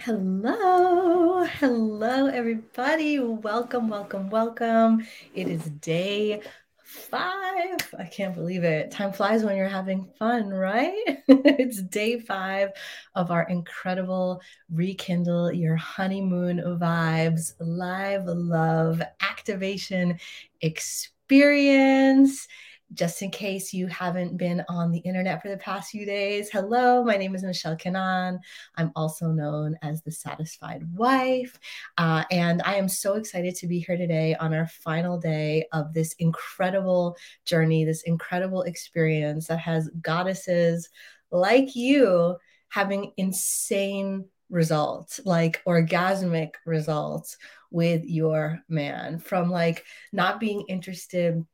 Hello, hello, everybody. Welcome, welcome, welcome. It is day five. I can't believe it. Time flies when you're having fun, right? it's day five of our incredible Rekindle Your Honeymoon Vibes Live Love Activation Experience just in case you haven't been on the internet for the past few days, hello, my name is Michelle Kanan. I'm also known as the Satisfied Wife. Uh, and I am so excited to be here today on our final day of this incredible journey, this incredible experience that has goddesses like you having insane results, like orgasmic results with your man, from like not being interested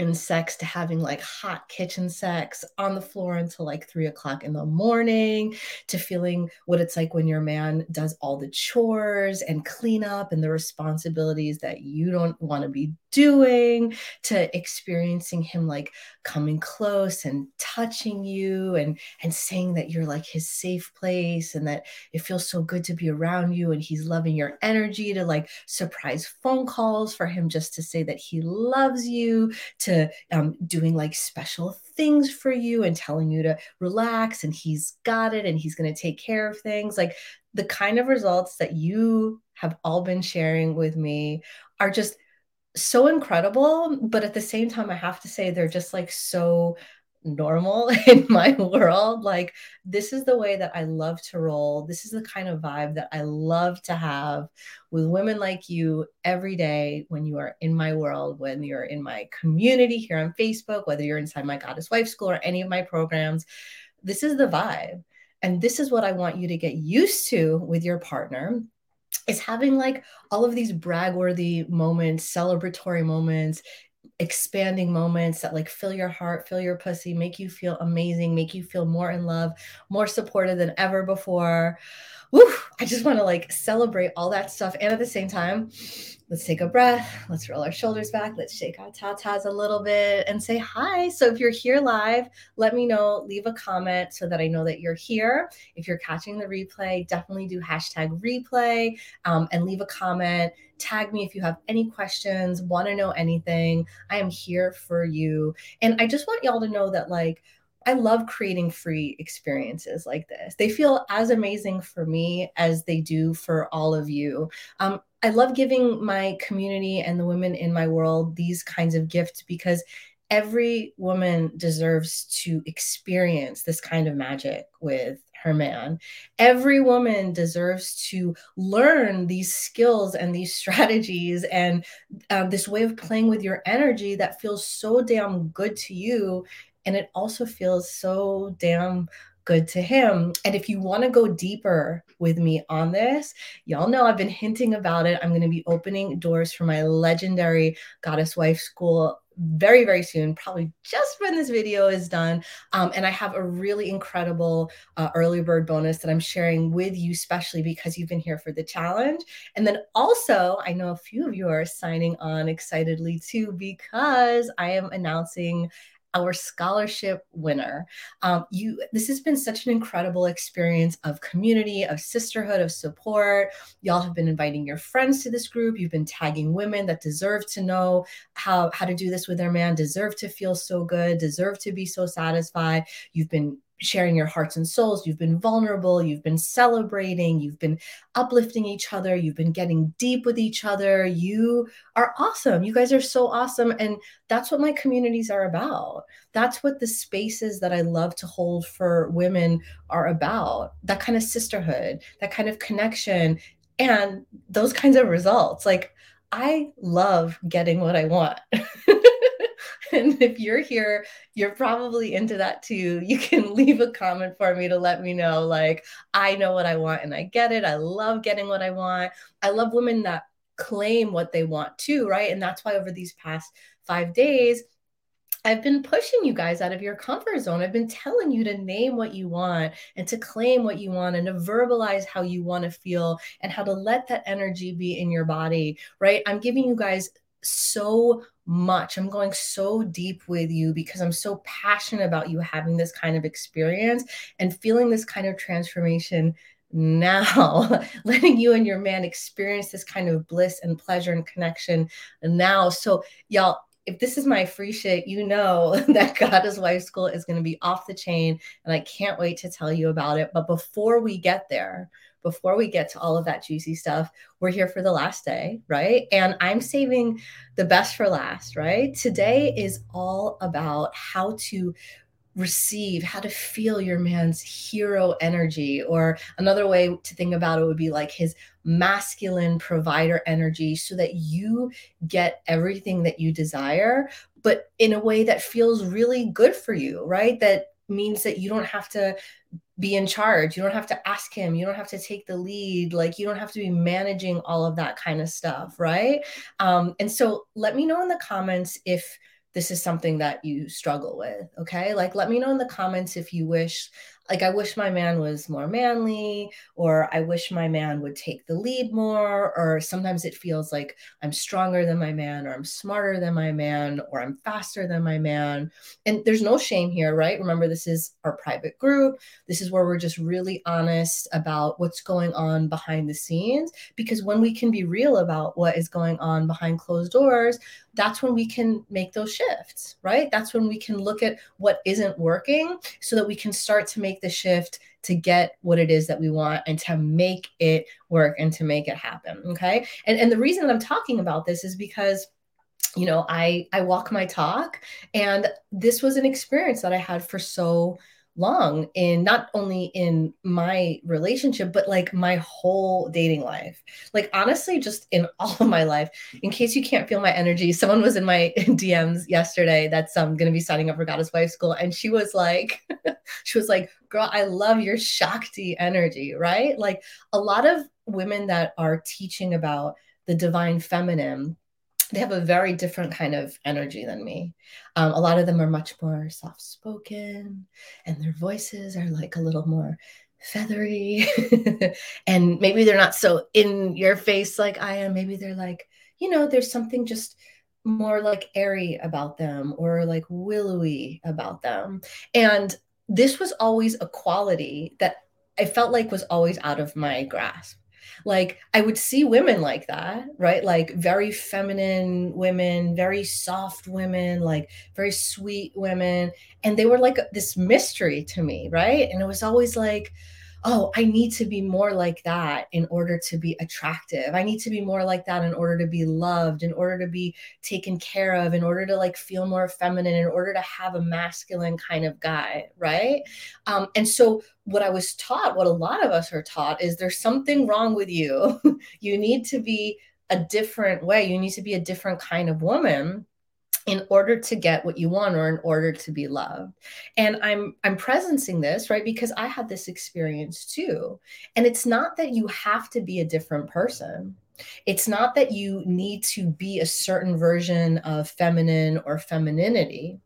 in sex to having like hot kitchen sex on the floor until like three o'clock in the morning to feeling what it's like when your man does all the chores and cleanup and the responsibilities that you don't want to be doing to experiencing him like coming close and touching you and and saying that you're like his safe place and that it feels so good to be around you and he's loving your energy to like surprise phone calls for him just to say that he loves you to um, doing like special things for you and telling you to relax and he's got it and he's going to take care of things. Like the kind of results that you have all been sharing with me are just so incredible but at the same time i have to say they're just like so normal in my world like this is the way that i love to roll. This is the kind of vibe that i love to have with women like you every day when you are in my world when you're in my community here on facebook whether you're inside my goddess wife school or any of my programs. This is the vibe and this is what i want you to get used to with your partner is having like all of these brag-worthy moments, celebratory moments, expanding moments that like fill your heart, fill your pussy, make you feel amazing, make you feel more in love, more supported than ever before. Woo, I just want to like celebrate all that stuff. And at the same time, let's take a breath. Let's roll our shoulders back. Let's shake our tatas a little bit and say hi. So if you're here live, let me know. Leave a comment so that I know that you're here. If you're catching the replay, definitely do hashtag replay um, and leave a comment. Tag me if you have any questions, want to know anything. I am here for you. And I just want y'all to know that, like, I love creating free experiences like this. They feel as amazing for me as they do for all of you. Um, I love giving my community and the women in my world these kinds of gifts because every woman deserves to experience this kind of magic with her man. Every woman deserves to learn these skills and these strategies and um, this way of playing with your energy that feels so damn good to you and it also feels so damn good to him. And if you want to go deeper with me on this, y'all know I've been hinting about it. I'm going to be opening doors for my legendary Goddess Wife School very, very soon, probably just when this video is done. Um, and I have a really incredible uh, early bird bonus that I'm sharing with you, especially because you've been here for the challenge. And then also, I know a few of you are signing on excitedly too, because I am announcing our scholarship winner. Um, you, this has been such an incredible experience of community, of sisterhood, of support. Y'all have been inviting your friends to this group. You've been tagging women that deserve to know how how to do this with their man, deserve to feel so good, deserve to be so satisfied. You've been sharing your hearts and souls. You've been vulnerable. You've been celebrating. You've been uplifting each other. You've been getting deep with each other. You are awesome. You guys are so awesome. And that's what my communities are about. That's what the spaces that I love to hold for women are about that kind of sisterhood, that kind of connection, and those kinds of results. Like, I love getting what I want. and if you're here, you're probably into that too. You can leave a comment for me to let me know, like, I know what I want and I get it. I love getting what I want. I love women that claim what they want too, right? And that's why over these past five days, I've been pushing you guys out of your comfort zone. I've been telling you to name what you want and to claim what you want and to verbalize how you want to feel and how to let that energy be in your body, right? I'm giving you guys so much. I'm going so deep with you because I'm so passionate about you having this kind of experience and feeling this kind of transformation now letting you and your man experience this kind of bliss and pleasure and connection now so y'all if this is my free shit you know that goddess wife school is going to be off the chain and i can't wait to tell you about it but before we get there before we get to all of that juicy stuff we're here for the last day right and i'm saving the best for last right today is all about how to receive, how to feel your man's hero energy. Or another way to think about it would be like his masculine provider energy so that you get everything that you desire, but in a way that feels really good for you, right? That means that you don't have to be in charge. You don't have to ask him. You don't have to take the lead. Like you don't have to be managing all of that kind of stuff, right? Um, and so let me know in the comments if this is something that you struggle with. Okay. Like, let me know in the comments if you wish like I wish my man was more manly, or I wish my man would take the lead more, or sometimes it feels like I'm stronger than my man, or I'm smarter than my man, or I'm faster than my man. And there's no shame here, right? Remember, this is our private group. This is where we're just really honest about what's going on behind the scenes. Because when we can be real about what is going on behind closed doors, that's when we can make those shifts, right? That's when we can look at what isn't working so that we can start to make the shift to get what it is that we want and to make it work and to make it happen. Okay. And, and the reason that I'm talking about this is because you know i i walk my talk and this was an experience that i had for so long in not only in my relationship but like my whole dating life. Like honestly just in all of my life in case you can't feel my energy someone was in my dms yesterday that's um to be signing up for goddess wife school and she was like she was like girl i love your shakti energy right? Like a lot of women that are teaching about the divine feminine they have a very different kind of energy than me. Um, a lot of them are much more soft spoken, and their voices are like a little more feathery. and maybe they're not so in your face like I am. Maybe they're like, you know, there's something just more like airy about them or like willowy about them. And this was always a quality that I felt like was always out of my grasp like I would see women like that, right? Like very feminine women, very soft women, like very sweet women. And they were like this mystery to me, right? And it was always like, oh, I need to be more like that in order to be attractive. I need to be more like that in order to be loved, in order to be taken care of, in order to like feel more feminine, in order to have a masculine kind of guy, right? Um, and so, what I was taught, what a lot of us are taught, is there's something wrong with you. you need to be a different way. You need to be a different kind of woman in order to get what you want or in order to be loved. And i'm i'm presencing this right? Because i had this experience too. And it's not that you have to be a different person. It's not that you need to be a certain version of feminine or femininity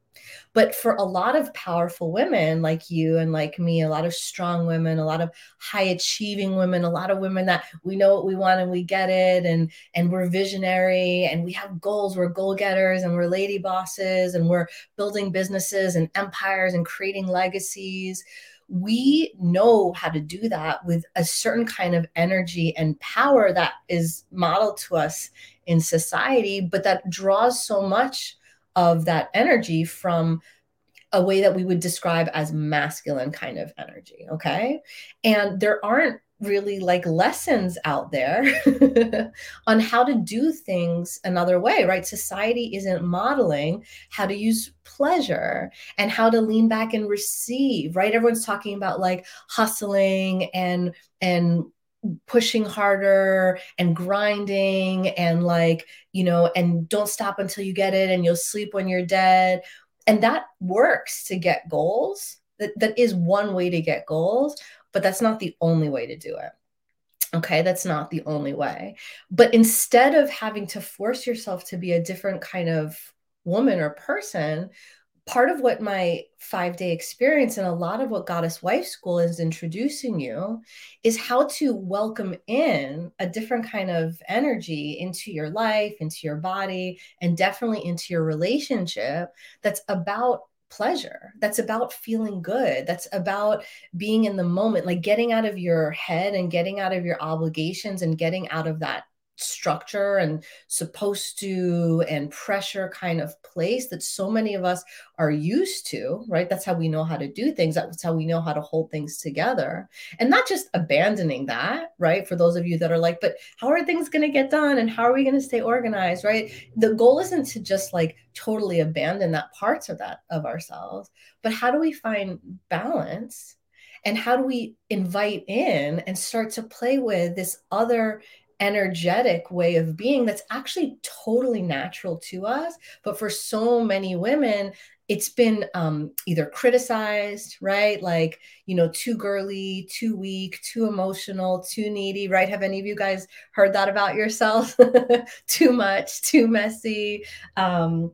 but for a lot of powerful women like you and like me, a lot of strong women, a lot of high achieving women, a lot of women that we know what we want and we get it and and we're visionary and we have goals, we're goal getters and we're lady bosses and we're building businesses and empires and creating legacies we know how to do that with a certain kind of energy and power that is modeled to us in society, but that draws so much of that energy from a way that we would describe as masculine kind of energy. Okay. And there aren't really like lessons out there on how to do things another way, right? Society isn't modeling how to use pleasure and how to lean back and receive, right? Everyone's talking about like hustling and, and, pushing harder and grinding and like you know and don't stop until you get it and you'll sleep when you're dead. And that works to get goals. That, that is one way to get goals but that's not the only way to do it. Okay? That's not the only way. But instead of having to force yourself to be a different kind of woman or person part of what my five day experience and a lot of what Goddess Wife School is introducing you is how to welcome in a different kind of energy into your life, into your body, and definitely into your relationship that's about pleasure. That's about feeling good. That's about being in the moment, like getting out of your head and getting out of your obligations and getting out of that structure and supposed to and pressure kind of place that so many of us are used to, right? That's how we know how to do things. That's how we know how to hold things together. And not just abandoning that, right? For those of you that are like, but how are things going to get done and how are we going to stay organized, right? The goal isn't to just like totally abandon that parts of that of ourselves, but how do we find balance? And how do we invite in and start to play with this other energetic way of being that's actually totally natural to us. But for so many women, it's been um, either criticized, right? Like, you know, too girly, too weak, too emotional, too needy, right? Have any of you guys heard that about yourself? too much, too messy. Um,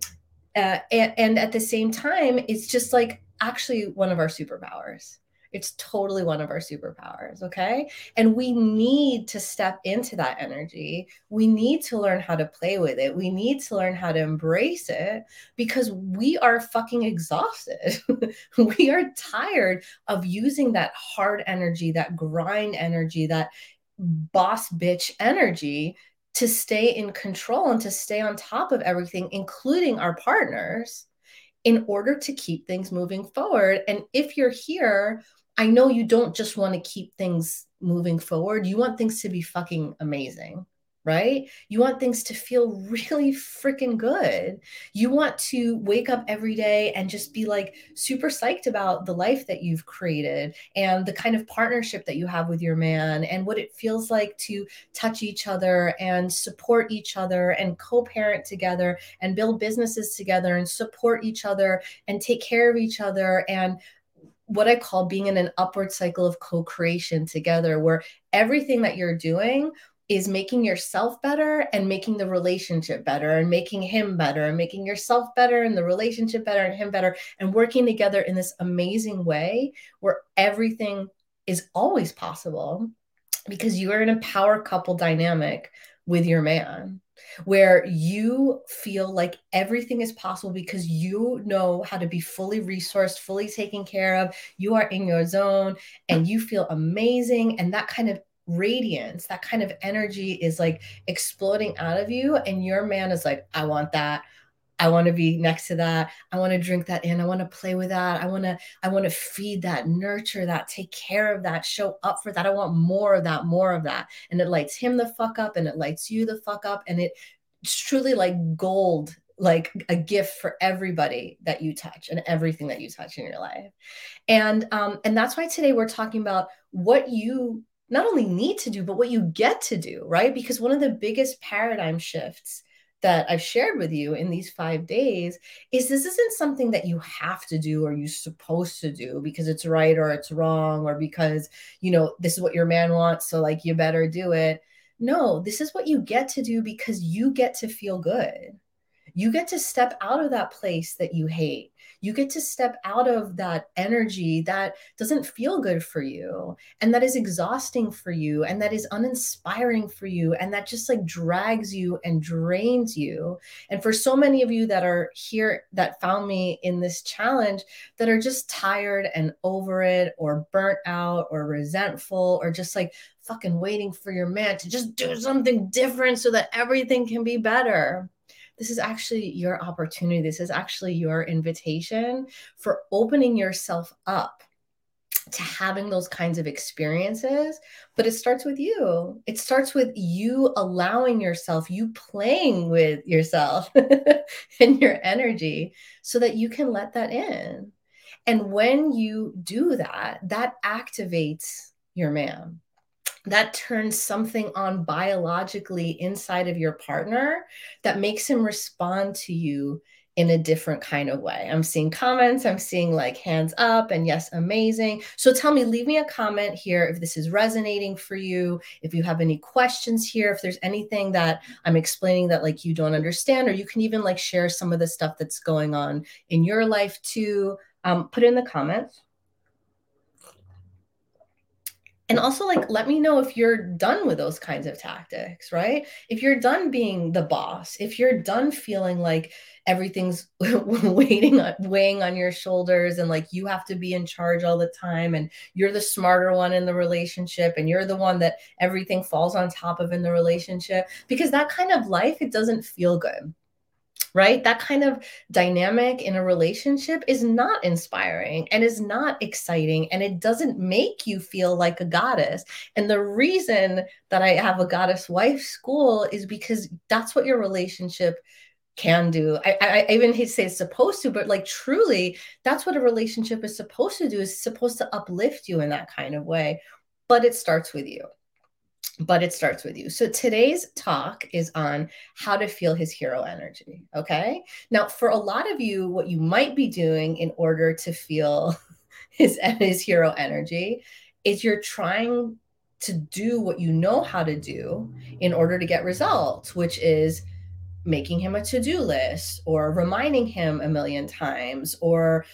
uh, and, and at the same time, it's just like actually one of our superpowers it's totally one of our superpowers. Okay. And we need to step into that energy. We need to learn how to play with it. We need to learn how to embrace it because we are fucking exhausted. we are tired of using that hard energy, that grind energy, that boss bitch energy to stay in control and to stay on top of everything, including our partners, in order to keep things moving forward. And if you're here I know you don't just want to keep things moving forward. You want things to be fucking amazing, right? You want things to feel really freaking good. You want to wake up every day and just be like super psyched about the life that you've created and the kind of partnership that you have with your man and what it feels like to touch each other and support each other and co parent together and build businesses together and support each other and take care of each other and what I call being in an upward cycle of co creation together, where everything that you're doing is making yourself better and making the relationship better and making him better and making yourself better and the relationship better and him better and working together in this amazing way where everything is always possible because you are in a power couple dynamic with your man where you feel like everything is possible because you know how to be fully resourced, fully taken care of. You are in your zone and you feel amazing. And that kind of radiance, that kind of energy is like exploding out of you. And your man is like, I want that. I want to be next to that. I want to drink that in. I want to play with that. I want to I want to feed that, nurture that, take care of that, show up for that. I want more of that, more of that. And it lights him the fuck up and it lights you the fuck up and it, it's truly like gold like a gift for everybody that you touch and everything that you touch in your life and um and that's why today we're talking about what you not only need to do but what you get to do right because one of the biggest paradigm shifts that I've shared with you in these five days is this isn't something that you have to do or you're supposed to do because it's right or it's wrong or because, you know, this is what your man wants. So, like, you better do it. No, this is what you get to do because you get to feel good. You get to step out of that place that you hate you get to step out of that energy that doesn't feel good for you and that is exhausting for you and that is uninspiring for you and that just like drags you and drains you. And for so many of you that are here that found me in this challenge that are just tired and over it or burnt out or resentful or just like fucking waiting for your man to just do something different so that everything can be better this is actually your opportunity. This is actually your invitation for opening yourself up to having those kinds of experiences. But it starts with you. It starts with you allowing yourself, you playing with yourself and your energy so that you can let that in. And when you do that, that activates your man that turns something on biologically inside of your partner that makes him respond to you in a different kind of way. I'm seeing comments, I'm seeing like hands up, and yes, amazing. So tell me, leave me a comment here if this is resonating for you, if you have any questions here, if there's anything that I'm explaining that like you don't understand, or you can even like share some of the stuff that's going on in your life too. Um, put in the comments. And also like let me know if you're done with those kinds of tactics right? If you're done being the boss if you're done feeling like everything's waiting weighing on your shoulders and like you have to be in charge all the time and you're the smarter one in the relationship and you're the one that everything falls on top of in the relationship because that kind of life it doesn't feel good right? That kind of dynamic in a relationship is not inspiring and is not exciting and it doesn't make you feel like a goddess. And the reason that I have a goddess wife school is because that's what your relationship can do. I, I, even hate to say it's supposed to, but like truly, that's what a relationship is supposed to do. Is supposed to uplift you in that kind of way. But it starts with you but it starts with you. So today's talk is on how to feel his hero energy. Okay. Now, for a lot of you, what you might be doing in order to feel his, his hero energy is you're trying to do what you know how to do in order to get results, which is making him a to-do list or reminding him a million times or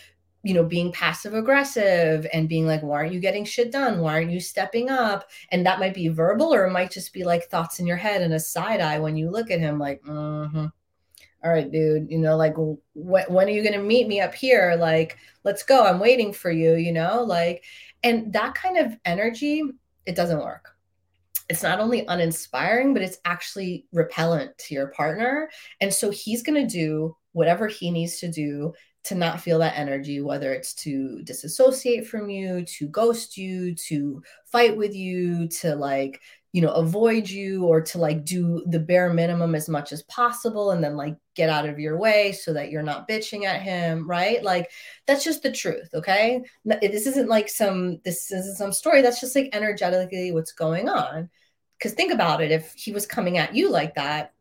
you know, being passive aggressive and being like, why aren't you getting shit done? Why aren't you stepping up? And that might be verbal or it might just be like thoughts in your head and a side eye when you look at him, like, mm-hmm. all right, dude, you know, like, wh- when are you going to meet me up here? Like, let's go. I'm waiting for you, you know, like, and that kind of energy, it doesn't work it's not only uninspiring, but it's actually repellent to your partner. And so he's going to do whatever he needs to do to not feel that energy, whether it's to disassociate from you, to ghost you, to fight with you, to like, you know, avoid you or to like do the bare minimum as much as possible and then like get out of your way so that you're not bitching at him, right? Like that's just the truth, okay? This isn't like some this isn't some story, that's just like energetically what's going on. Cuz think about it, if he was coming at you like that,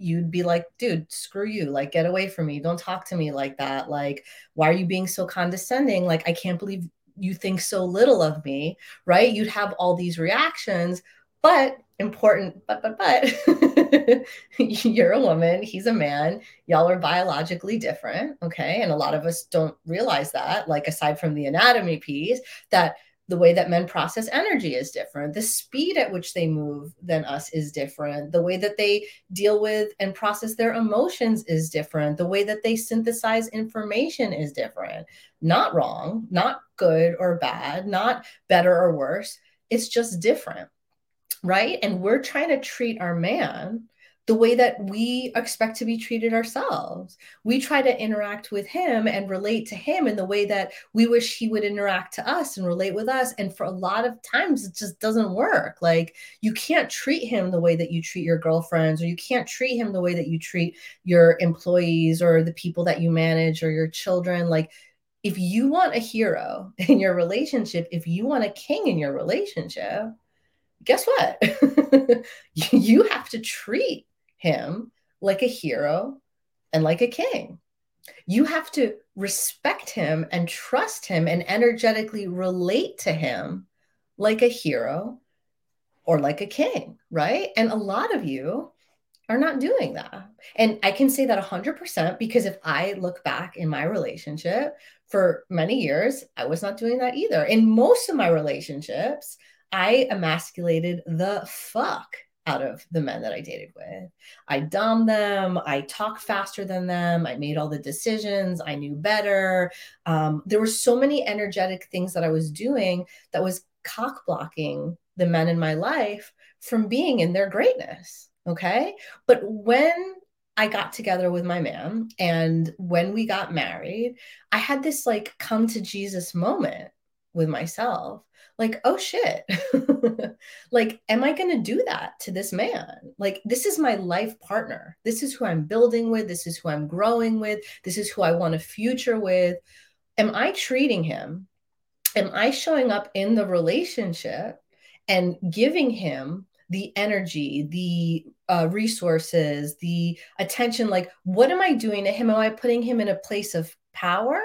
you'd be like, dude, screw you. Like, get away from me. Don't talk to me like that. Like, why are you being so condescending? Like, I can't believe you think so little of me, right? You'd have all these reactions, but important, but, but, but you're a woman, he's a man, y'all are biologically different. Okay. And a lot of us don't realize that, like, aside from the anatomy piece, that the way that men process energy is different. The speed at which they move than us is different. The way that they deal with and process their emotions is different. The way that they synthesize information is different. Not wrong, not good or bad, not better or worse. It's just different. Right. And we're trying to treat our man the way that we expect to be treated ourselves. We try to interact with him and relate to him in the way that we wish he would interact to us and relate with us. And for a lot of times, it just doesn't work. Like, you can't treat him the way that you treat your girlfriends, or you can't treat him the way that you treat your employees or the people that you manage or your children. Like, if you want a hero in your relationship, if you want a king in your relationship, guess what? you have to treat him like a hero and like a king. You have to respect him and trust him and energetically relate to him like a hero or like a king, right? And a lot of you are not doing that. And I can say that 100% because if I look back in my relationship for many years, I was not doing that either. In most of my relationships, I emasculated the fuck out of the men that I dated with. I domed them. I talked faster than them. I made all the decisions. I knew better. Um, there were so many energetic things that I was doing that was cock blocking the men in my life from being in their greatness. Okay. But when I got together with my man and when we got married, I had this like come to Jesus moment with myself like oh shit. Like am i going to do that to this man? Like this is my life partner. This is who i'm building with. This is who i'm growing with. This is who i want a future with. Am i treating him? Am i showing up in the relationship and giving him the energy the uh, resources the attention? Like what am i doing to him? Am i putting him in a place of power?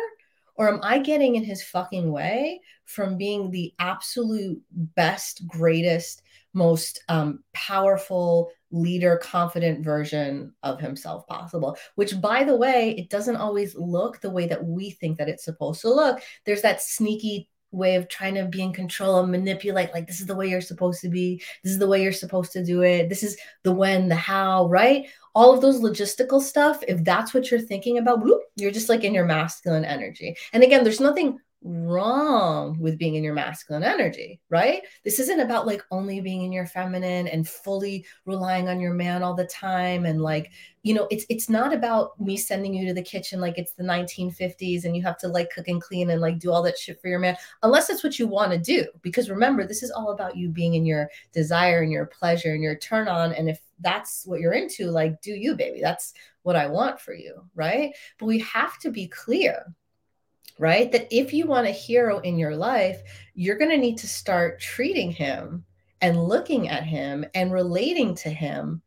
Or am I getting in his fucking way from being the absolute best, greatest, most um, powerful leader, confident version of himself possible? Which, by the way, it doesn't always look the way that we think that it's supposed to look. There's that sneaky way of trying to be in control and manipulate like this is the way you're supposed to be this is the way you're supposed to do it this is the when the how right all of those logistical stuff if that's what you're thinking about whoop, you're just like in your masculine energy and again there's nothing wrong with being in your masculine energy, right? This isn't about like only being in your feminine and fully relying on your man all the time and like, you know, it's it's not about me sending you to the kitchen like it's the 1950s and you have to like cook and clean and like do all that shit for your man unless that's what you want to do because remember, this is all about you being in your desire and your pleasure and your turn on and if that's what you're into, like do you, baby. That's what I want for you, right? But we have to be clear right? That if you want a hero in your life, you're going to need to start treating him and looking at him and relating to him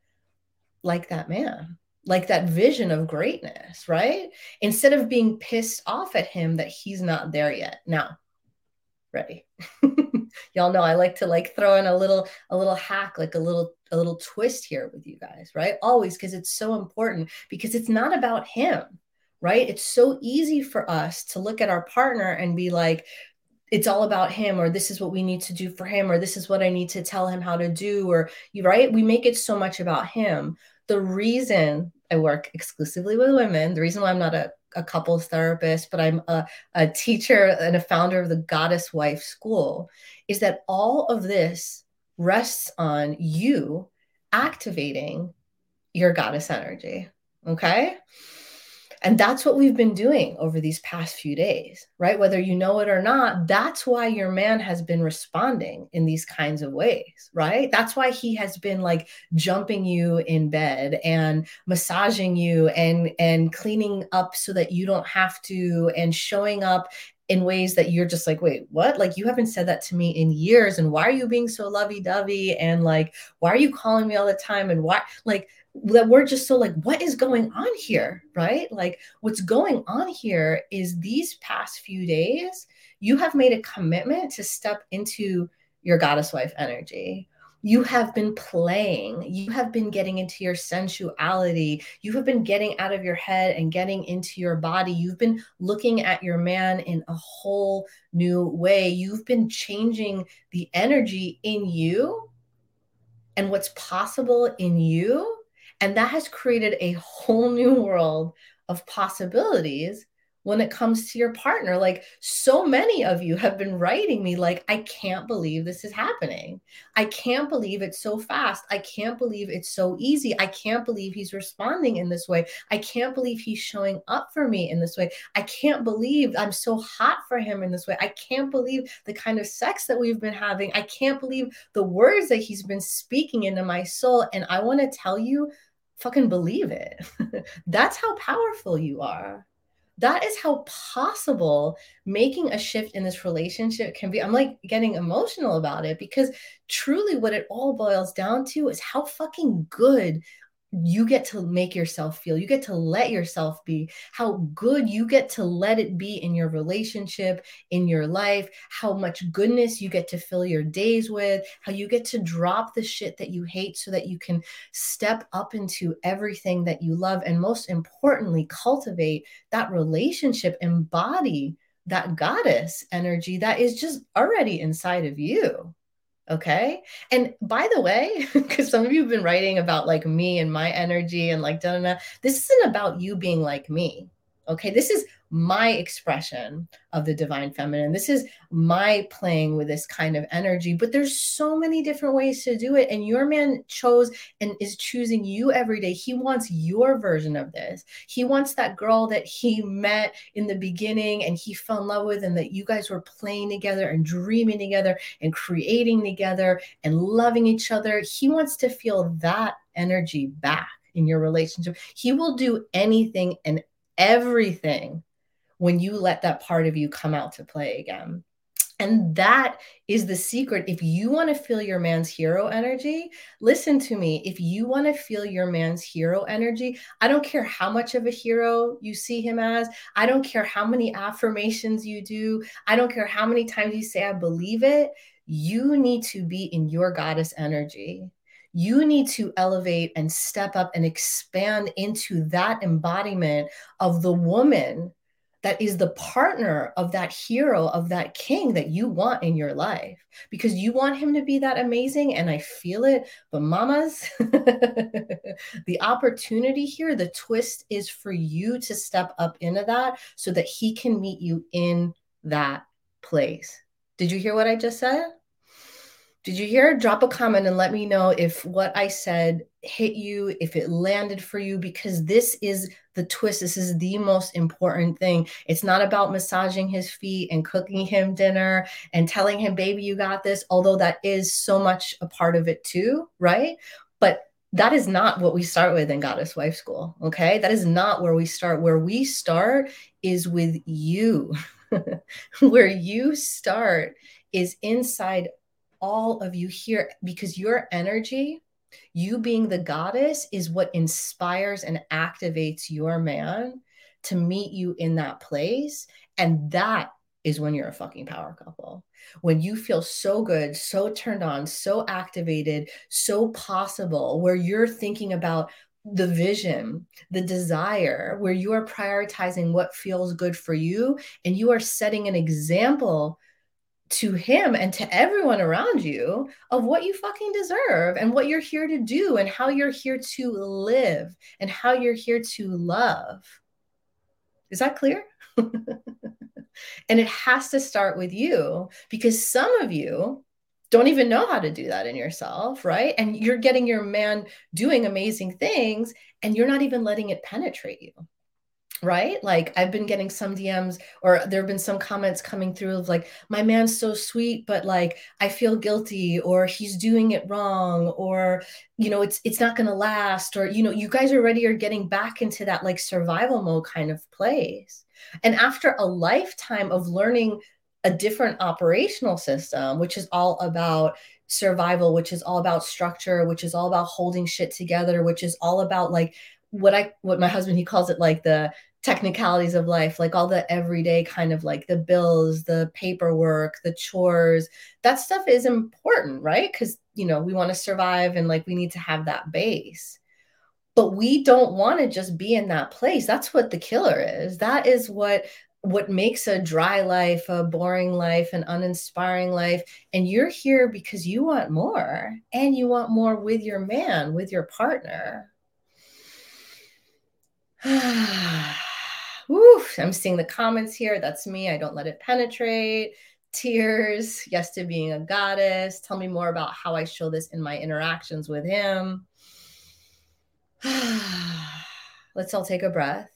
like that man, like that vision of greatness, right? Instead of being pissed off at him that he's not there yet. Now, ready. Y'all know I like to like throw in a little a little hack, like a little a little twist here with you guys, right? Always because it's so important because it's not about him right? It's so easy for us to look at our partner and be like, it's all about him, or this is what we need to do for him, or this is what I need to tell him how to do, or you right? We make it so much about him. The reason I work exclusively with women, the reason why I'm not a, a couples therapist, but I'm a, a teacher and a founder of the Goddess Wife School, is that all of this rests on you activating your goddess energy. Okay. And that's what we've been doing over these past few days, right? Whether you know it or not, that's why your man has been responding in these kinds of ways, right? That's why he has been like jumping you in bed and massaging you and and cleaning up so that you don't have to and showing up in ways that you're just like, wait, what? Like, you haven't said that to me in years. And why are you being so lovey dovey? And like, why are you calling me all the time? And why, like, that we're just so like, what is going on here? Right? Like, what's going on here is these past few days, you have made a commitment to step into your goddess wife energy. You have been playing, you have been getting into your sensuality, you have been getting out of your head and getting into your body. You've been looking at your man in a whole new way. You've been changing the energy in you and what's possible in you and that has created a whole new world of possibilities when it comes to your partner. Like so many of you have been writing me, like, I can't believe this is happening. I can't believe it's so fast. I can't believe it's so easy. I can't believe he's responding in this way. I can't believe he's showing up for me in this way. I can't believe I'm so hot for him in this way. I can't believe the kind of sex that we've been having. I can't believe the words that he's been speaking into my soul. And I want to tell you, fucking believe it. That's how powerful you are. That is how possible making a shift in this relationship can be. I'm like getting emotional about it because truly what it all boils down to is how fucking good you get to make yourself feel. You get to let yourself be. How good you get to let it be in your relationship, in your life, how much goodness you get to fill your days with, how you get to drop the shit that you hate so that you can step up into everything that you love. And most importantly, cultivate that relationship, embody that goddess energy that is just already inside of you. Okay. And by the way, because some of you have been writing about like me and my energy and like, da, da, da, this isn't about you being like me. Okay. This is my expression of the divine feminine. This is my playing with this kind of energy. But there's so many different ways to do it. And your man chose and is choosing you every day. He wants your version of this. He wants that girl that he met in the beginning and he fell in love with, and that you guys were playing together and dreaming together and creating together and loving each other. He wants to feel that energy back in your relationship. He will do anything and everything when you let that part of you come out to play again. And that is the secret. If you want to feel your man's hero energy, listen to me. If you want to feel your man's hero energy, I don't care how much of a hero you see him as. I don't care how many affirmations you do. I don't care how many times you say, I believe it. You need to be in your goddess energy. You need to elevate and step up and expand into that embodiment of the woman that is the partner of that hero, of that king that you want in your life because you want him to be that amazing. And I feel it. But, mamas, the opportunity here, the twist is for you to step up into that so that he can meet you in that place. Did you hear what I just said? Did you hear? Drop a comment and let me know if what I said hit you, if it landed for you, because this is the twist. This is the most important thing. It's not about massaging his feet and cooking him dinner and telling him, baby, you got this, although that is so much a part of it too, right? But that is not what we start with in Goddess Wife School. Okay. That is not where we start. Where we start is with you. where you start is inside all of you here because your energy, you being the goddess, is what inspires and activates your man to meet you in that place. And that is when you're a fucking power couple. When you feel so good, so turned on, so activated, so possible, where you're thinking about the vision, the desire, where you are prioritizing what feels good for you and you are setting an example to him and to everyone around you of what you fucking deserve and what you're here to do and how you're here to live and how you're here to love. Is that clear? and it has to start with you because some of you don't even know how to do that in yourself, right? And you're getting your man doing amazing things and you're not even letting it penetrate you right? Like i've been getting some dms or there have been some comments coming through of like my man's so sweet but like i feel guilty or he's doing it wrong or you know it's it's not going to last or you know you guys already are getting back into that like survival mode kind of place. And after a lifetime of learning a different operational system which is all about survival which is all about structure which is all about holding shit together which is all about like what I what my husband he calls it like the technicalities of life, like all the everyday kind of like the bills, the paperwork, the chores. That stuff is important, right? Because, you know, we want to survive and like we need to have that base. But we don't want to just be in that place. That's what the killer is. That is what what makes a dry life, a boring life, an uninspiring life. And you're here because you want more and you want more with your man, with your partner. I'm seeing the comments here. That's me. I don't let it penetrate. Tears. Yes to being a goddess. Tell me more about how I show this in my interactions with him. Let's all take a breath,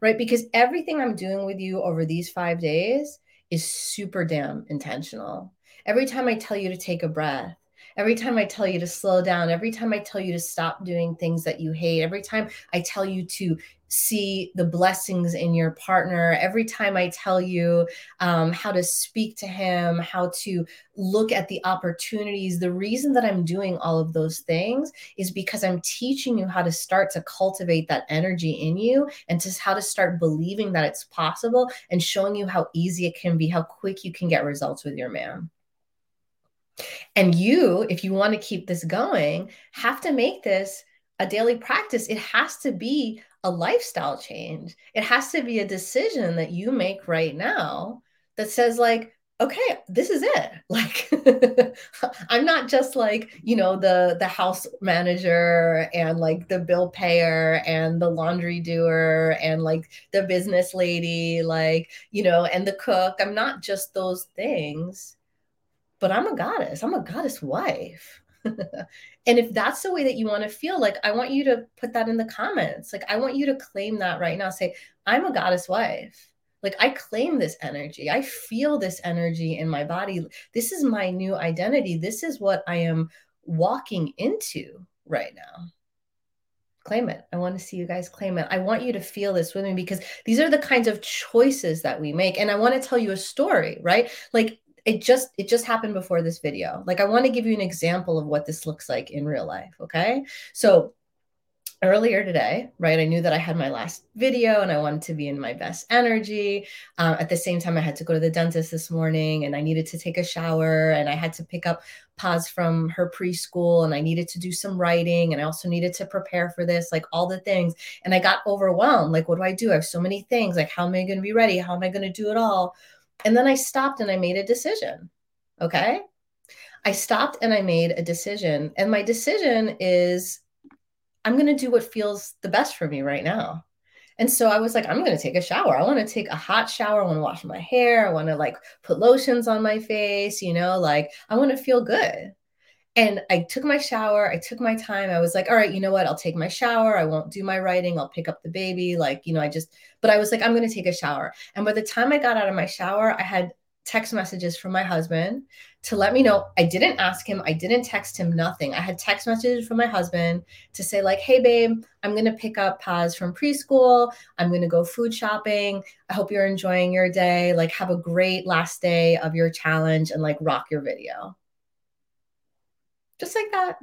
right? Because everything I'm doing with you over these five days is super damn intentional. Every time I tell you to take a breath, every time I tell you to slow down, every time I tell you to stop doing things that you hate, every time I tell you to see the blessings in your partner. Every time i tell you um, how to speak to him how to look at the opportunities the reason that i'm doing all of those things is because i'm teaching you how to start to cultivate that energy in you and just how to start believing that it's possible and showing you how easy it can be how quick you can get results with your man. And you if you want to keep this going have to make this a daily practice it has to be a lifestyle change. It has to be a decision that you make right now that says, like, okay, this is it. Like, I'm not just like, you know, the the house manager and like the bill payer and the laundry doer and like the business lady, like, you know, and the cook. I'm not just those things, but I'm a goddess. I'm a goddess wife. And if that's the way that you want to feel, like I want you to put that in the comments. Like I want you to claim that right now. Say, I'm a goddess wife. Like I claim this energy. I feel this energy in my body. This is my new identity. This is what I am walking into right now. Claim it. I want to see you guys claim it. I want you to feel this with me because these are the kinds of choices that we make. And I want to tell you a story, right? Like it just it just happened before this video like i want to give you an example of what this looks like in real life okay so earlier today, right? I knew that I had my last video and I wanted to be in my best energy. Uh, at the same time, I had to go to the dentist this morning and I needed to take a shower and I had to pick up Paz from her preschool and I needed to do some writing and I also needed to prepare for this, like all the things. And I got overwhelmed. Like, what do I do? I have so many things. Like, how am I going to be ready? How am I going to do it all? And then I stopped and I made a decision. Okay. I stopped and I made a decision. And my decision is I'm going to do what feels the best for me right now. And so I was like, I'm going to take a shower. I want to take a hot shower. I want to wash my hair. I want to like put lotions on my face, you know, like I want to feel good. And I took my shower. I took my time. I was like, all right, you know what? I'll take my shower. I won't do my writing. I'll pick up the baby. Like, you know, I just, but I was like, I'm going to take a shower. And by the time I got out of my shower, I had text messages from my husband to let me know I didn't ask him, I didn't text him, nothing. I had text messages from my husband to say, like, hey, babe, I'm going to pick up Paz from preschool. I'm going to go food shopping. I hope you're enjoying your day. Like, have a great last day of your challenge and like rock your video. Just like that.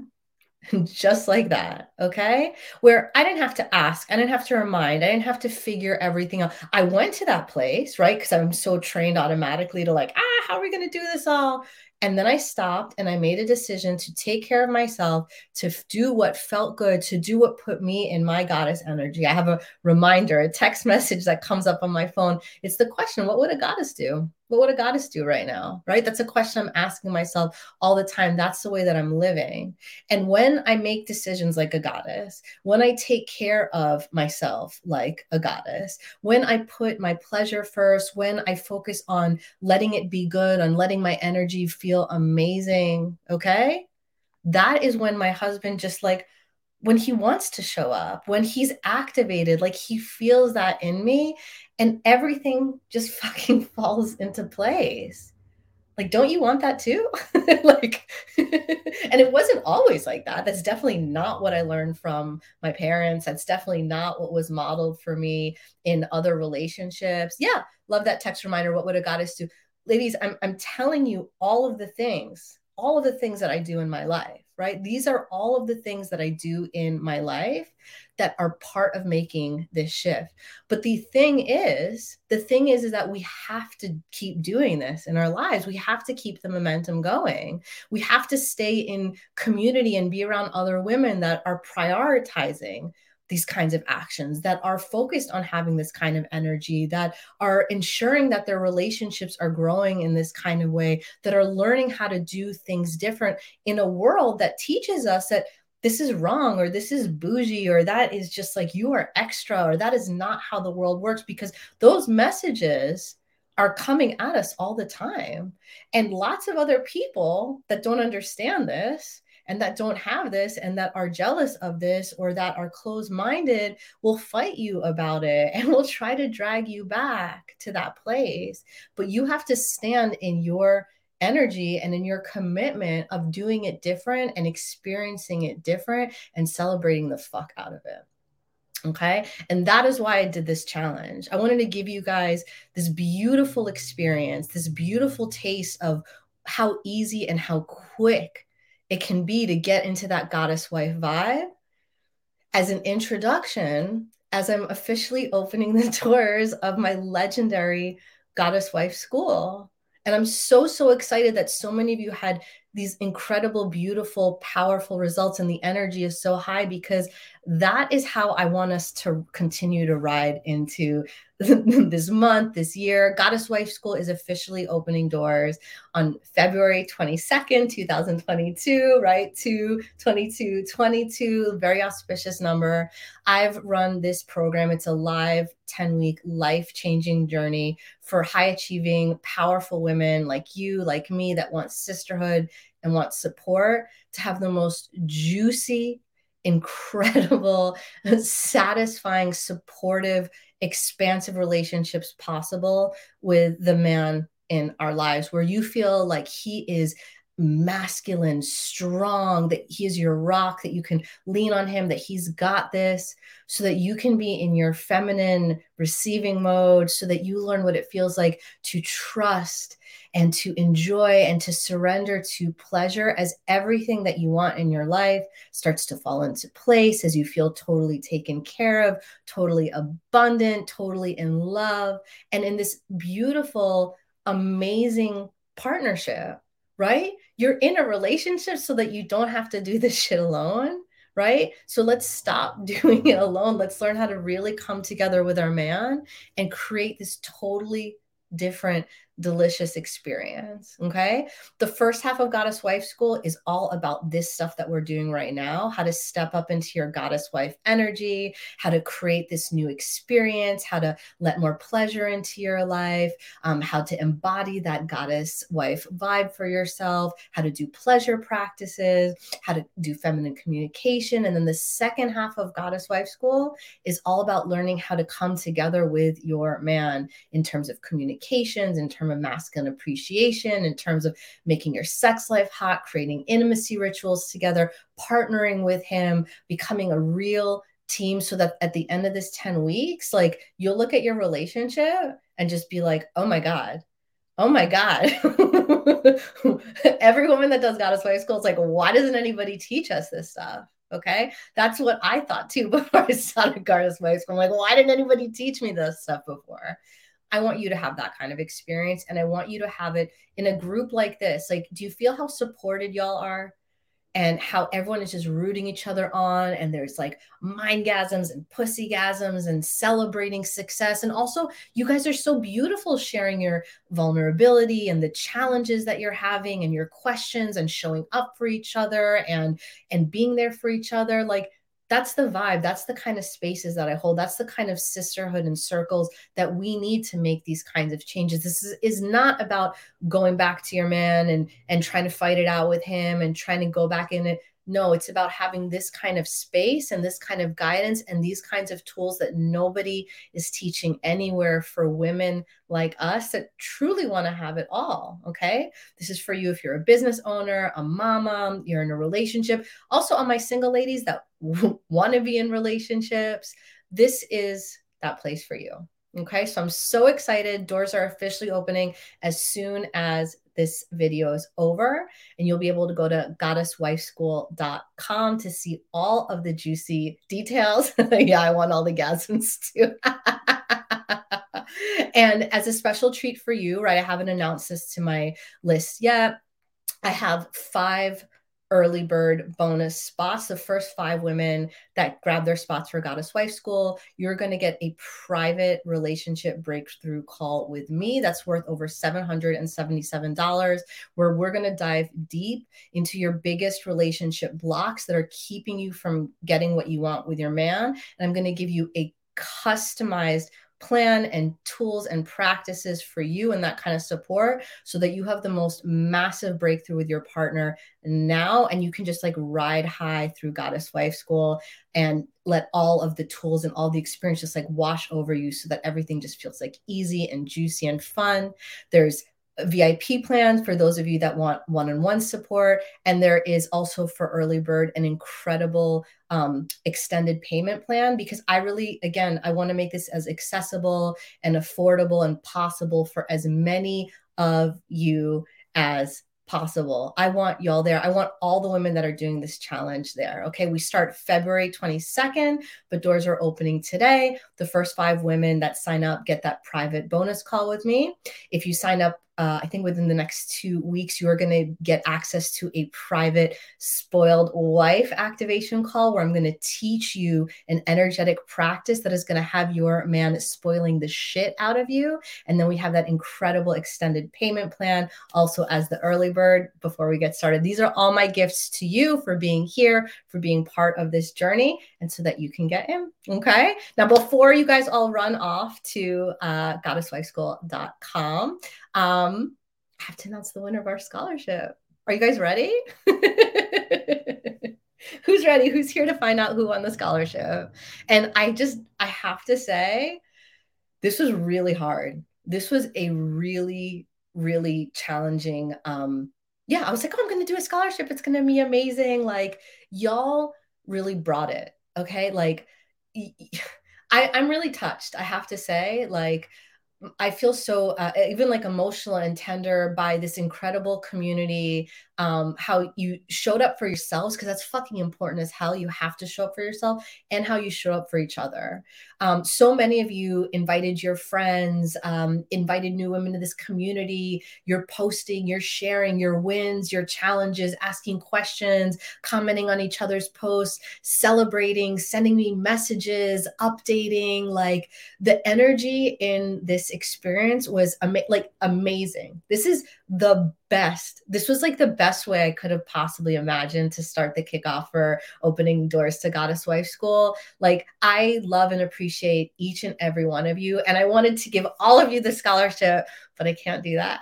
just like that. Okay. Where I didn't have to ask, I didn't have to remind, I didn't have to figure everything out. I went to that place, right? Because I'm so trained automatically to like, ah, how are we going to do this all? And then I stopped and I made a decision to take care of myself, to do what felt good, to do what put me in my goddess energy. I have a reminder, a text message that comes up on my phone. It's the question what would a goddess do? What would a goddess do right now? Right? That's a question I'm asking myself all the time. That's the way that I'm living. And when I make decisions like a goddess, when I take care of myself like a goddess, when I put my pleasure first, when I focus on letting it be good, on letting my energy feel amazing, okay? That is when my husband just like, when he wants to show up, when he's activated, like he feels that in me and everything just fucking falls into place. Like don't you want that too? Like and it wasn't always like that. That's definitely not what i learned from my parents. That's definitely not what was modeled for me in other relationships. Yeah love that text reminder what would a goddess do ladies i'm, I'm telling you all of the things all of the things that i do in my life right these are all of the things that i do in my life that are part of making this shift. But the thing is, the thing is, is that we have to keep doing this in our lives. We have to keep the momentum going. We have to stay in community and be around other women that are prioritizing these kinds of actions that are focused on having this kind of energy that are ensuring that their relationships are growing in this kind of way that are learning how to do things different in a world that teaches us that this is wrong or this is bougie or that is just like you are extra or that is not how the world works because those messages are coming at us all the time. And lots of other people that don't understand this and that don't have this and that are jealous of this or that are closed minded will fight you about it and will try to drag you back to that place. But you have to stand in your energy and in your commitment of doing it different and experiencing it different and celebrating the fuck out of it. Okay. And that is why I did this challenge. I wanted to give you guys this beautiful experience, this beautiful taste of how easy and how quick it can be to get into that goddess wife vibe as an introduction as I'm officially opening the doors of my legendary goddess wife school. And I'm so, so excited that so many of you had these incredible, beautiful, powerful results, and the energy is so high because that is how I want us to continue to ride into this month, this year. Goddess Wife School is officially opening doors on February 22nd, 2022, right? To 2222, very auspicious number. I've run this program. It's a live 10 week life changing journey for high achieving, powerful women like you, like me, that want sisterhood and want support to have the most juicy, incredible, satisfying, supportive, expansive relationships possible with the man in our lives where you feel like he is masculine, strong, that he is your rock, that you can lean on him, that he's got this, so that you can be in your feminine receiving mode, so that you learn what it feels like to trust and to enjoy and to surrender to pleasure as everything that you want in your life starts to fall into place, as you feel totally taken care of, totally abundant, totally in love, and in this beautiful, amazing partnership right? You're in a relationship so that you don't have to do this shit alone, right? So let's stop doing it alone. Let's learn how to really come together with our man and create this totally different delicious experience. Okay. The first half of Goddess Wife School is all about this stuff that we're doing right now how to step up into your Goddess Wife energy, how to create this new experience, how to let more pleasure into your life, um, how to embody that Goddess Wife vibe for yourself, how to do pleasure practices, how to do feminine communication. And then the second half of Goddess Wife School is all about learning how to come together with your man in terms of communications, in terms term of masculine appreciation, in terms of making your sex life hot, creating intimacy rituals together, partnering with him, becoming a real team so that at the end of this 10 weeks, like you'll look at your relationship and just be like, oh my God, oh my God. Every woman that does Goddess Wife School is like, why doesn't anybody teach us this stuff? Okay. That's what I thought too before I started Goddess Wife School. I'm like, why didn't anybody teach me this stuff before? I want you to have that kind of experience and I want you to have it in a group like this. Like, do you feel how supported y'all are? And how everyone is just rooting each other on, and there's like mindgasms and pussygasms and celebrating success. And also, you guys are so beautiful sharing your vulnerability and the challenges that you're having and your questions and showing up for each other and and being there for each other. Like that's the vibe. That's the kind of spaces that i hold. That's the kind of sisterhood and circles that we need to make these kinds of changes. This is, is not about going back to your man and and trying to fight it out with him and trying to go back in it no, it's about having this kind of space and this kind of guidance and these kinds of tools that nobody is teaching anywhere for women like us that truly want to have it all. Okay. This is for you if you're a business owner, a mama, you're in a relationship. Also, on my single ladies that want to be in relationships, this is that place for you. Okay, so I'm so excited. Doors are officially opening as soon as this video is over and you'll be able to go to goddesswifeschool.com to see all of the juicy details. yeah, I want all the gasms too. and as a special treat for you, right, I haven't announced this to my list yet. I have five early bird bonus spots. The first five women that grab their spots for Goddess Wife School, you're going to get a private relationship breakthrough call with me. That's worth over $777, where we're going to dive deep into your biggest relationship blocks that are keeping you from getting what you want with your man. And I'm going to give you a customized plan and tools and practices for you and that kind of support so that you have the most massive breakthrough with your partner now and you can just like ride high through goddess wife school and let all of the tools and all the experience just like wash over you so that everything just feels like easy and juicy and fun. There's VIP plans for those of you that want one on one support. And there is also for Early Bird an incredible um, extended payment plan because I really, again, I want to make this as accessible and affordable and possible for as many of you as possible. I want y'all there. I want all the women that are doing this challenge there. Okay, we start February 22nd, but doors are opening today. The first five women that sign up get that private bonus call with me. If you sign up uh, I think within the next two weeks, you are going to get access to a private spoiled wife activation call where I'm going to teach you an energetic practice that is going to have your man spoiling the shit out of you. And then we have that incredible extended payment plan also as the early bird before we get started. These are all my gifts to you for being here, for being part of this journey, and so that you can get in. Okay. Now, before you guys all run off to uh, goddesswifeschool.com, um, I have to announce the winner of our scholarship. Are you guys ready? Who's ready? Who's here to find out who won the scholarship? And I just, I have to say, this was really hard. This was a really, really challenging um, yeah, I was like, oh, I'm going to do a scholarship. It's going to be amazing. Like, y'all really brought it. Okay. Like, I, I'm really touched, I have to say. Like, I feel so uh, even like emotional and tender by this incredible community um, how you showed up for yourselves because that's fucking important as hell. You have to show up for yourself and how you show up for each other. Um, so many of you invited your friends, um, invited new women to this community. You're posting, you're sharing your wins, your challenges, asking questions, commenting on each other's posts, celebrating, sending me messages, updating. Like the energy in this experience was ama- like amazing. This is the best. This was like the best way I could have possibly imagined to start the kickoff for opening doors to Goddess Wife School. Like, I love and appreciate each and every one of you. And I wanted to give all of you the scholarship, but I can't do that.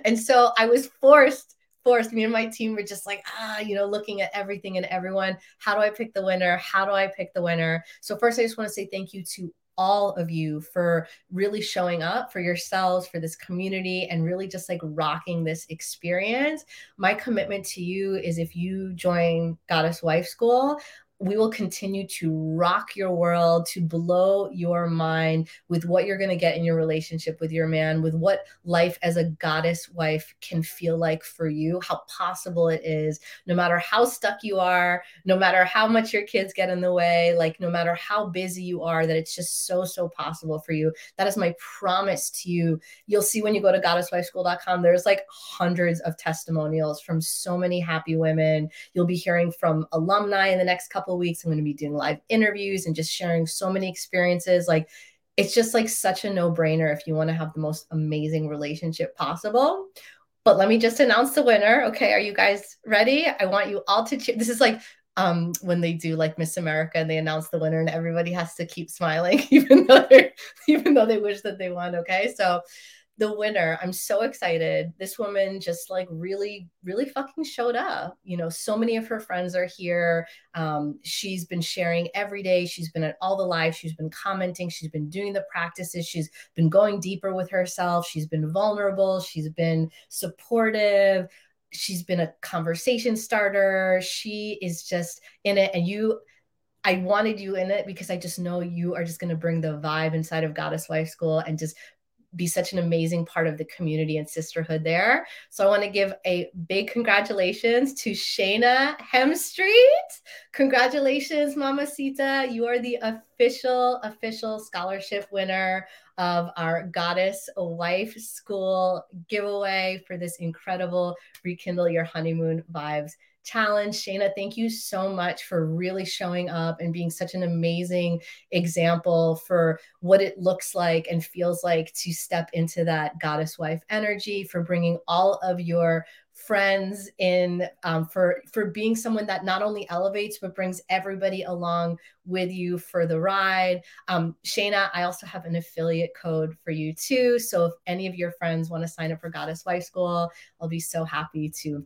and so I was forced forced me and my team were just like ah you know looking at everything and everyone how do i pick the winner how do i pick the winner so first i just want to say thank you to all of you for really showing up for yourselves, for this community, and really just like rocking this experience. My commitment to you is if you join Goddess Wife School, we will continue to rock your world, to blow your mind with what you're going to get in your relationship with your man, with what life as a goddess wife can feel like for you, how possible it is, no matter how stuck you are, no matter how much your kids get in the way, like no matter how busy you are, that it's just so, so possible for you. That is my promise to you. You'll see when you go to goddesswifeschool.com, there's like hundreds of testimonials from so many happy women. You'll be hearing from alumni in the next couple couple weeks. I'm going to be doing live interviews and just sharing so many experiences. Like it's just like such a no brainer if you want to have the most amazing relationship possible. But let me just announce the winner. Okay, are you guys ready? I want you all to cheer. This is like um, when they do like Miss America and they announce the winner and everybody has to keep smiling even though they even though they wish that they won. Okay, so the winner. I'm so excited. This woman just like really, really fucking showed up. You know, so many of her friends are here. Um, she's been sharing every day. She's been at all the lives. She's been commenting. She's been doing the practices. She's been going deeper with herself. She's been vulnerable. She's been supportive. She's been a conversation starter. She is just in it. And you, I wanted you in it because I just know you are just going to bring the vibe inside of Goddess Wife School and just be such an amazing part of the community and sisterhood there. So I want to give a big congratulations to Shayna Hemstreet. Congratulations, Mama Sita. You are the official, official scholarship winner of our Goddess Wife School giveaway for this incredible Rekindle Your Honeymoon Vibes challenge. Shayna, thank you so much for really showing up and being such an amazing example for what it looks like and feels like to step into that goddess wife energy, for bringing all of your friends in um, for for being someone that not only elevates but brings everybody along with you for the ride um, shayna i also have an affiliate code for you too so if any of your friends want to sign up for goddess wife school i'll be so happy to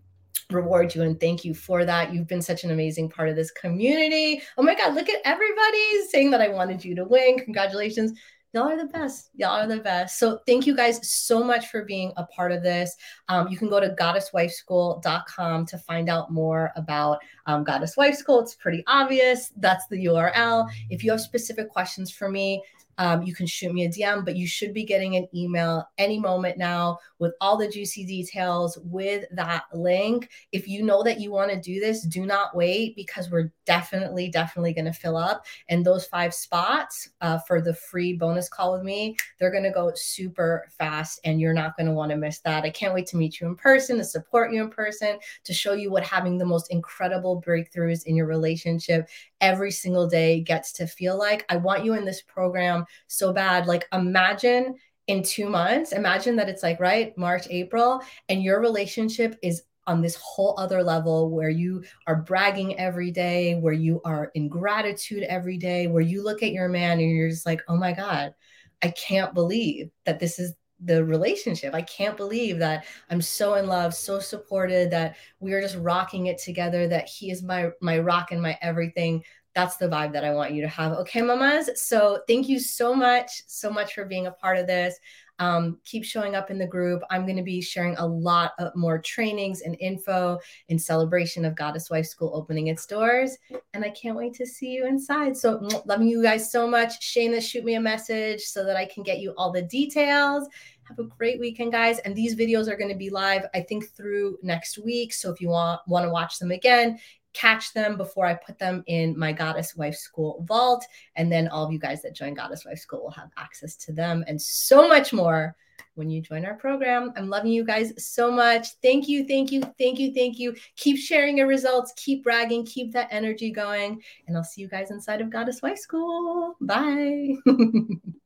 reward you and thank you for that. You've been such an amazing part of this community. Oh my God, look at everybody saying that I wanted you to win. Congratulations. Y'all are the best. Y'all are the best. So thank you guys so much for being a part of this. Um, you can go to goddesswifeschool.com to find out more about um, Goddess Wife School. It's pretty obvious. That's the URL. If you have specific questions for me, um, you can shoot me a DM, but you should be getting an email any moment now with all the juicy details with that link. If you know that you want to do this, do not wait because we're definitely, definitely going to fill up. And those five spots uh, for the free bonus call with me, they're going to go super fast and you're not going to want to miss that. I can't wait to meet you in person, to support you in person, to show you what having the most incredible breakthroughs in your relationship every single day gets to feel like. I want you in this program so bad. Like, imagine in two months, imagine that it's like, right, March, April, and your relationship is on this whole other level where you are bragging every day, where you are in gratitude every day, where you look at your man and you're just like, oh my God, I can't believe that this is the relationship. I can't believe that I'm so in love, so supported, that we are just rocking it together, that he is my my rock and my everything. That's the vibe that I want you to have. Okay, mamas. So thank you so much, so much for being a part of this. Um, keep showing up in the group. I'm going to be sharing a lot of more trainings and info in celebration of Goddess Wife School opening its doors. And I can't wait to see you inside. So, loving you guys so much. Shayna, shoot me a message so that I can get you all the details. Have a great weekend, guys. And these videos are going to be live, I think, through next week. So if you want want to watch them again, catch them before I put them in my Goddess Wife School vault. And then all of you guys that join Goddess Wife School will have access to them and so much more when you join our program. I'm loving you guys so much. Thank you, thank you, thank you, thank you. Keep sharing your results, keep bragging, keep that energy going. And I'll see you guys inside of Goddess Wife School. Bye.